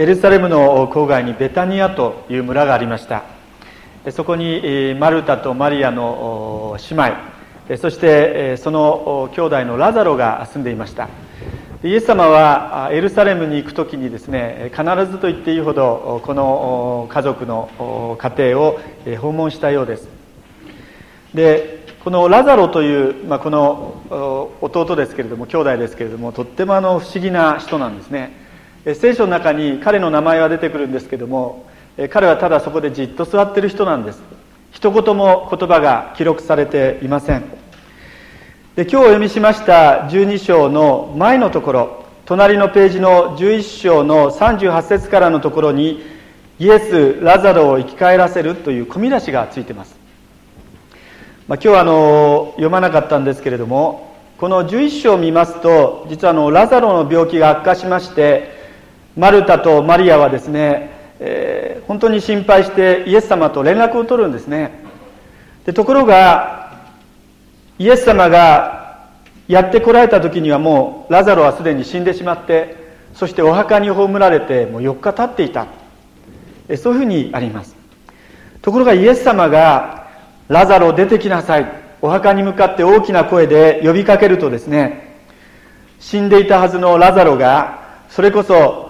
エルサレムの郊外にベタニアという村がありました。そこにマルタとマリアの姉妹。そしてその兄弟のラザロが住んでいました。イエス様はエルサレムに行く時にですね必ずと言っていいほどこの家族の家庭を訪問したようです。でこのラザロという、まあ、この弟ですけれども兄弟ですけれどもとってもあの不思議な人なんですね。聖書の中に彼の名前は出てくるんですけども彼はただそこでじっと座ってる人なんです。一言も言葉が記録されていません。で今日お読みしました12章の前のところ隣のページの11章の38節からのところにイエス・ラザロを生き返らせるという込み出しがついてます、まあ、今日はあの読まなかったんですけれどもこの11章を見ますと実はあのラザロの病気が悪化しましてマルタとマリアはですね、えー、本当に心配してイエス様と連絡を取るんですね。でところがイエス様がやってこられた時にはもうラザロはすでに死んでしまってそしてお墓に葬られてもう4日経っていた。そういうふうにあります。ところがイエス様が「ラザロ出てきなさい」お墓に向かって大きな声で呼びかけるとですね死んでいたはずのラザロがそれこそ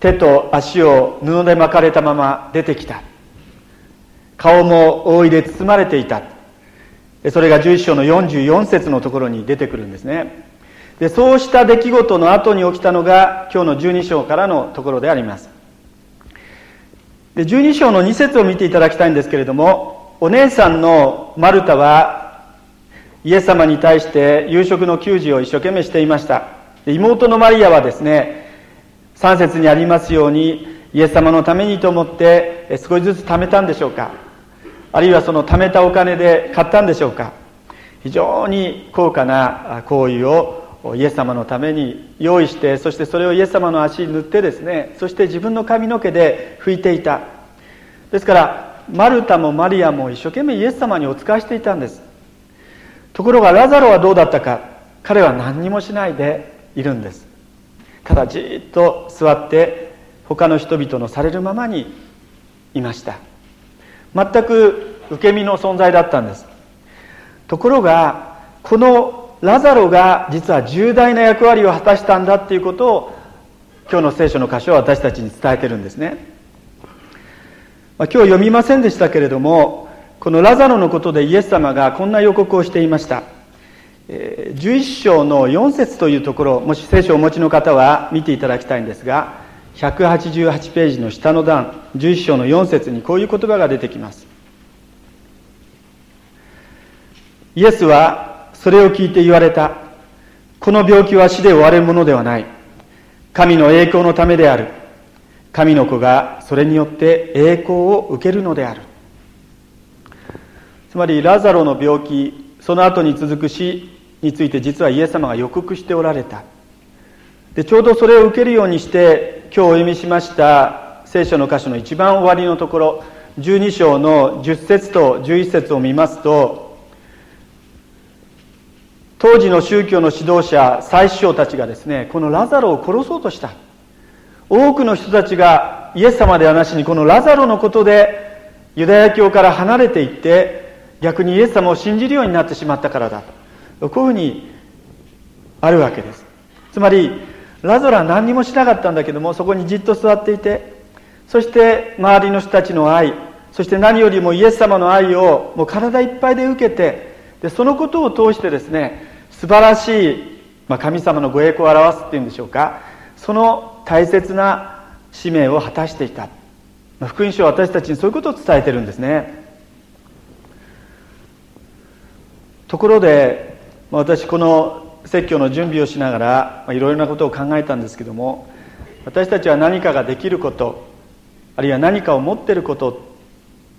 手と足を布で巻かれたまま出てきた。顔も覆いで包まれていた。それが11章の44節のところに出てくるんですね。でそうした出来事の後に起きたのが今日の12章からのところであります。で12章の2節を見ていただきたいんですけれどもお姉さんのマルタはイエス様に対して夕食の給仕を一生懸命していました。妹のマリアはですね3節にありますようにイエス様のためにと思って少しずつ貯めたんでしょうか？あるいはその貯めたお金で買ったんでしょうか？非常に高価な行為をイエス様のために用意してそしてそれをイエス様の足に塗ってですねそして自分の髪の毛で拭いていた。ですからマルタもマリアも一生懸命イエス様にお仕えしていたんです。ところがラザロはどうだったか？彼は何にもしないでいるんです。ただじっと座って他の人々のされるままにいました。全く受け身の存在だったんです。ところがこのラザロが実は重大な役割を果たしたんだっていうことを今日の聖書の箇所は私たちに伝えてるんですね、まあ、今日読みませんでしたけれどもこのラザロのことでイエス様がこんな予告をしていました。11章の4節というところもし聖書をお持ちの方は見ていただきたいんですが188ページの下の段11章の4節にこういう言葉が出てきます。イエスはそれを聞いて言われた。この病気は死で終わるものではない。神の栄光のためである。神の子がそれによって栄光を受けるのである。つまりラザロの病気その後に続く死について実はイエス様が予告しておられた。でちょうどそれを受けるようにして今日お読みしました聖書の箇所の一番終わりのところ12章の10節と11節を見ますと当時の宗教の指導者最首長たちがですねこのラザロを殺そうとした。多くの人たちがイエス様ではなしにこのラザロのことでユダヤ教から離れていって逆にイエス様を信じるようになってしまったからだと。こういうふうにあるわけです。つまりラゾラは何にもしなかったんだけどもそこにじっと座っていてそして周りの人たちの愛そして何よりもイエス様の愛をもう体いっぱいで受けてでそのことを通してですね素晴らしい、まあ、神様のご栄光を表すっていうんでしょうかその大切な使命を果たしていた、まあ、福音書は私たちにそういうことを伝えてるんですね。ところで、私この説教の準備をしながらいろいろなことを考えたんですけども私たちは何かができることあるいは何かを持っていること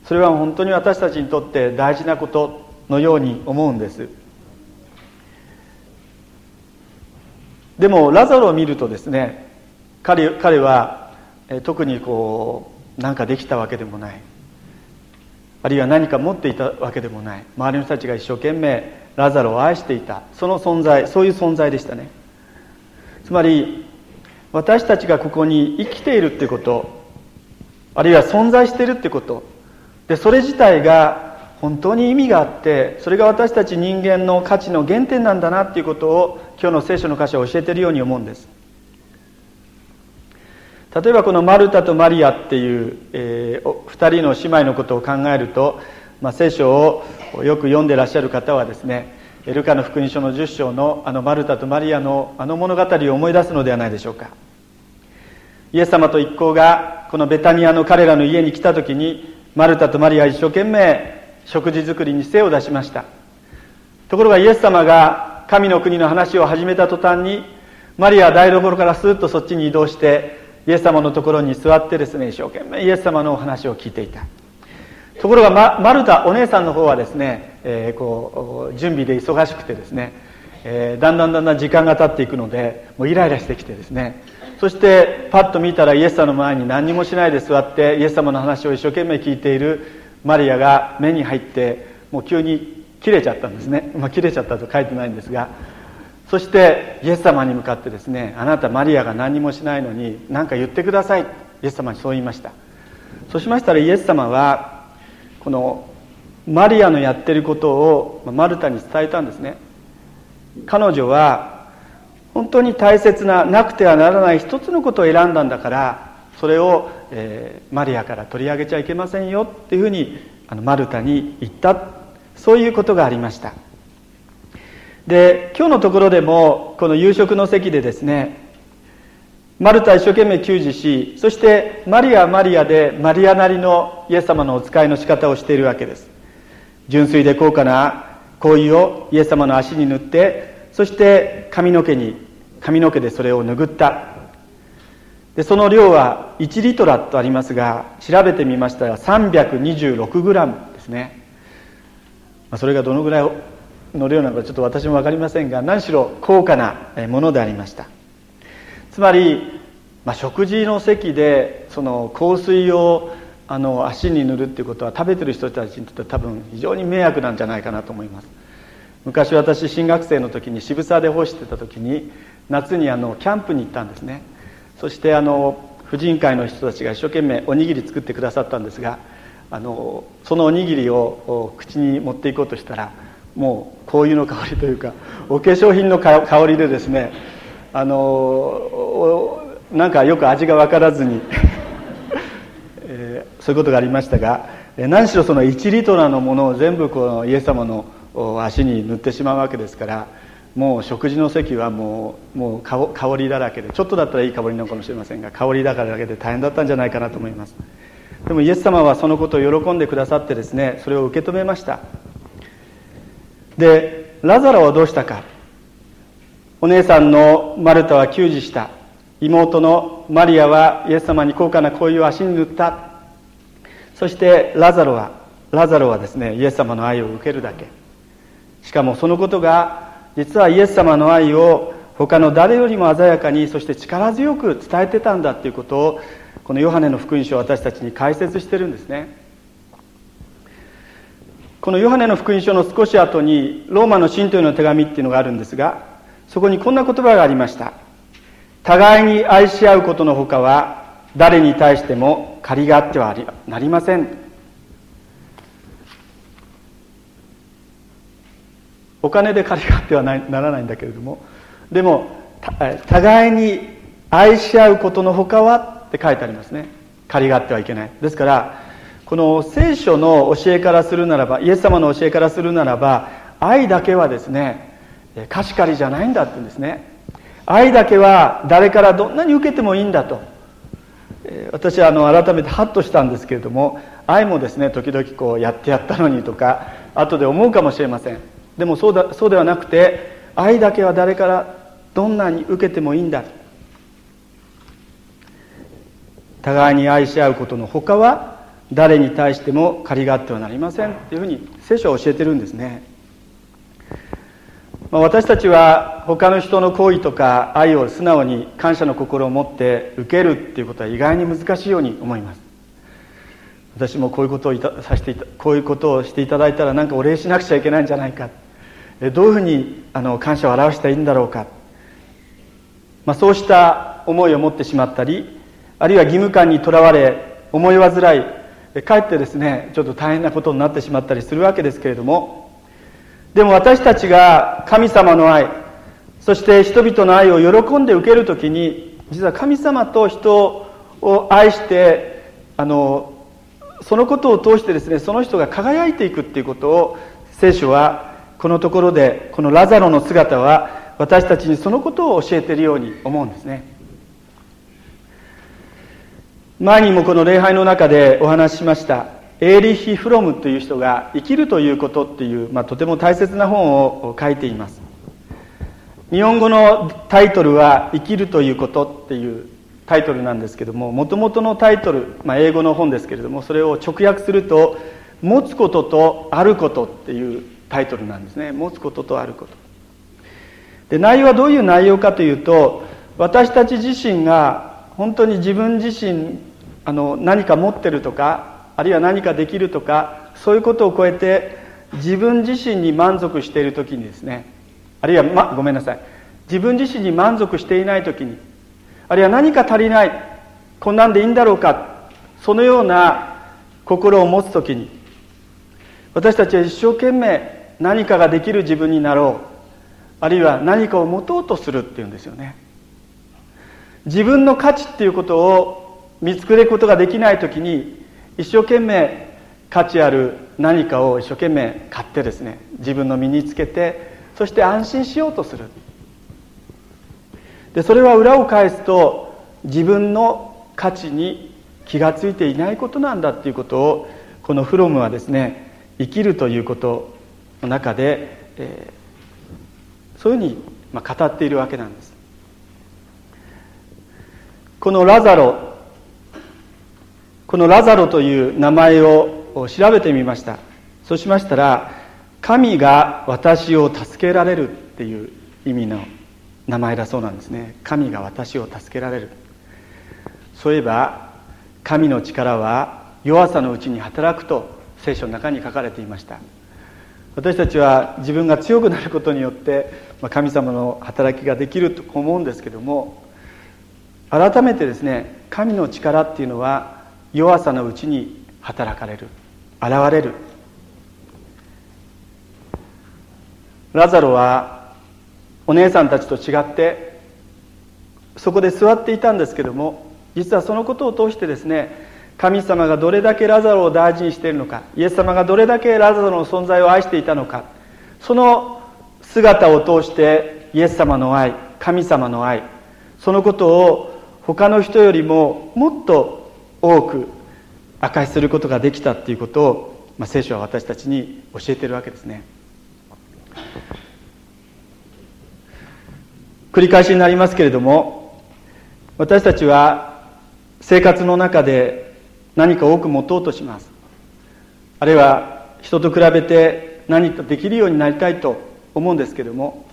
それは本当に私たちにとって大事なことのように思うんです。でもラザロを見るとですね彼彼は特にこう何かできたわけでもない。あるいは何か持っていたわけでもない。周りの人たちが一生懸命ラザロを愛していた。その存在そういう存在でしたね。つまり私たちがここに生きているってことあるいは存在しているってことでそれ自体が本当に意味があってそれが私たち人間の価値の原点なんだなっていうことを今日の聖書の箇所は教えているように思うんです。例えばこのマルタとマリアっていう、えー、2人の姉妹のことを考えると、まあ、聖書をよく読んでらっしゃる方はですねルカの福音書の10章のあのマルタとマリアのあの物語を思い出すのではないでしょうか。イエス様と一行がこのベタニアの彼らの家に来た時にマルタとマリア一生懸命食事作りに精を出しました。ところがイエス様が神の国の話を始めた途端にマリアは台所からスーッとそっちに移動してイエス様のところに座ってですね一生懸命イエス様のお話を聞いていた。ところがママルタお姉さんの方はですね、えー、こう準備で忙しくてですね、えー、だんだんだんだん時間が経っていくのでもうイライラしてきてですね。そしてパッと見たらイエス様の前に何もしないで座ってイエス様の話を一生懸命聞いているマリアが目に入ってもう急に切れちゃったんですね、まあ、切れちゃったと書いてないんですが。そしてイエス様に向かってですねあなたマリアが何もしないのに何か言ってください。イエス様にそう言いました。そうしましたらイエス様はこのマリアのやってることをマルタに伝えたんですね。彼女は本当に大切ななくてはならない一つのことを選んだんだからそれを、えー、マリアから取り上げちゃいけませんよっていうふうにあのマルタに言った。そういうことがありました。で今日のところでもこの夕食の席でですねマルタ一生懸命給仕しそしてマリアマリアでマリアなりのイエス様のお使いの仕方をしているわけです。純粋で高価な香油をイエス様の足に塗ってそして髪の毛に髪の毛でそれを拭った。でその量は1リトラとありますが調べてみましたら326グラムですね、まあ、それがどのぐらいの量なのかちょっと私も分かりませんが何しろ高価なものでありました。つまり、まあ、食事の席でその香水をあの足に塗るっていうことは食べてる人たちにとっては多分非常に迷惑なんじゃないかなと思います。昔私新学生の時に渋沢で干してた時に夏にあのキャンプに行ったんですね。そしてあの婦人会の人たちが一生懸命おにぎり作ってくださったんですがあのそのおにぎりを口に持っていこうとしたらもう香油の香りというかお化粧品の香りでですねあのなんかよく味が分からずに えー、そういうことがありましたが何しろその1リトラのものを全部このイエス様の足に塗ってしまうわけですからもう食事の席はもうもう香りだらけでちょっとだったらいい香りなのかもしれませんが香りだからだけで大変だったんじゃないかなと思います。でもイエス様はそのことを喜んでくださってですねそれを受け止めました。でラザロはどうしたか。お姉さんのマルタは給仕した。妹のマリアはイエス様に高価な香油を足に塗った。そしてラザロはラザロはですねイエス様の愛を受けるだけ。しかもそのことが実はイエス様の愛を他の誰よりも鮮やかにそして力強く伝えてたんだということをこのヨハネの福音書を私たちに解説してるんですね。このヨハネの福音書の少し後にローマの信徒への手紙っていうのがあるんですがそこにこんな言葉がありました。互いに愛し合うことのほかは誰に対しても借りがあってはなりません。お金で借りがあってはならないんだけれどもでも互いに愛し合うことのほかはって書いてありますね。借りがあってはいけない。ですからこの聖書の教えからするならばイエス様の教えからするならば愛だけはですね貸し借りじゃないんだって言うんですね。愛だけは誰からどんなに受けてもいいんだと。私はあの改めてハッとしたんですけれども愛もですね時々こうやってやったのにとか後で思うかもしれません。でもそうだそうではなくて愛だけは誰からどんなに受けてもいいんだ。互いに愛し合うことのほかは誰に対しても借りがあってはなりませんというふうに聖書は教えてるんですね、まあ、私たちは他の人の行為とか愛を素直に感謝の心を持って受けるっていうことは意外に難しいように思います。私もこういうことをいたさせてこういうことをしていただいたら何かお礼しなくちゃいけないんじゃないか。どういうふうにあの感謝を表したらいいんだろうか、まあ、そうした思いを持ってしまったりあるいは義務感にとらわれ思い煩いかえってですねちょっと大変なことになってしまったりするわけですけれどもでも私たちが神様の愛そして人々の愛を喜んで受ける時に実は神様と人を愛してあのそのことを通してですねその人が輝いていくっていうことを聖書はこのところでこのラザロの姿は私たちにそのことを教えているように思うんですね。前にもこの礼拝の中でお話ししました。エーリヒ・フロムという人が「生きるということ」っていう、まあ、とても大切な本を書いています。日本語のタイトルは「生きるということ」っていうタイトルなんですけどももともとのタイトル、まあ、英語の本ですけれどもそれを直訳すると「持つこととあること」っていうタイトルなんですね。持つこととあること。で内容はどういう内容かというと私たち自身が本当に自分自身あの何か持ってるとかあるいは何かできるとかそういうことを超えて自分自身に満足している時にですねあるいは、ま、ごめんなさい。自分自身に満足していない時にあるいは何か足りないこんなんでいいんだろうかそのような心を持つ時に私たちは一生懸命何かができる自分になろうあるいは何かを持とうとするっていうんですよね。自分の価値っていうことを見つけることができない時に一生懸命価値ある何かを一生懸命買ってですね自分の身につけてそして安心しようとする。でそれは裏を返すと自分の価値に気が付いていないことなんだっていうことをこのフロムはですね生きるということの中で、えー、そういうふうに、まあ、語っているわけなんです。このラザロこのラザロという名前を調べてみました。そうしましたら神が私を助けられるっていう意味の名前だそうなんですね。神が私を助けられる。そういえば神の力は弱さのうちに働くと聖書の中に書かれていました。私たちは自分が強くなることによって神様の働きができると思うんですけども改めてですね神の力っていうのは弱さのうちに働かれる現れる。ラザロはお姉さんたちと違ってそこで座っていたんですけども実はそのことを通してですね神様がどれだけラザロを大事にしているのかイエス様がどれだけラザロの存在を愛していたのかその姿を通してイエス様の愛神様の愛そのことを他の人よりももっと多く明かしすることができたっていうことを、まあ、聖書は私たちに教えてるわけですね。繰り返しになりますけれども私たちは生活の中で何か多く持とうとします。あるいは人と比べて何かできるようになりたいと思うんですけれども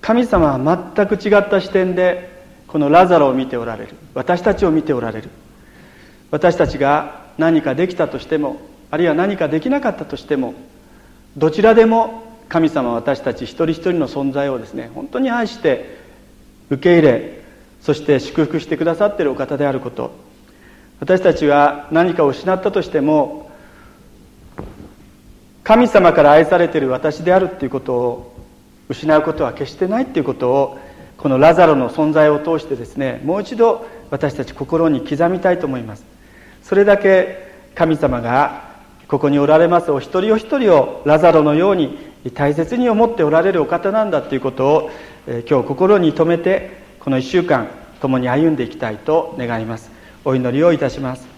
神様は全く違った視点でこのラザロを見ておられる。私たちを見ておられる。私たちが何かできたとしてもあるいは何かできなかったとしてもどちらでも神様は私たち一人一人の存在をですね本当に愛して受け入れそして祝福してくださっているお方であること。私たちは何かを失ったとしても神様から愛されている私であるっていうことを失うことは決してないっていうことをこのラザロの存在を通してですねもう一度私たち心に刻みたいと思います。それだけ神様がここにおられますお一人お一人をラザロのように大切に思っておられるお方なんだということを今日心に留めてこの1週間共に歩んでいきたいと願います。お祈りをいたします。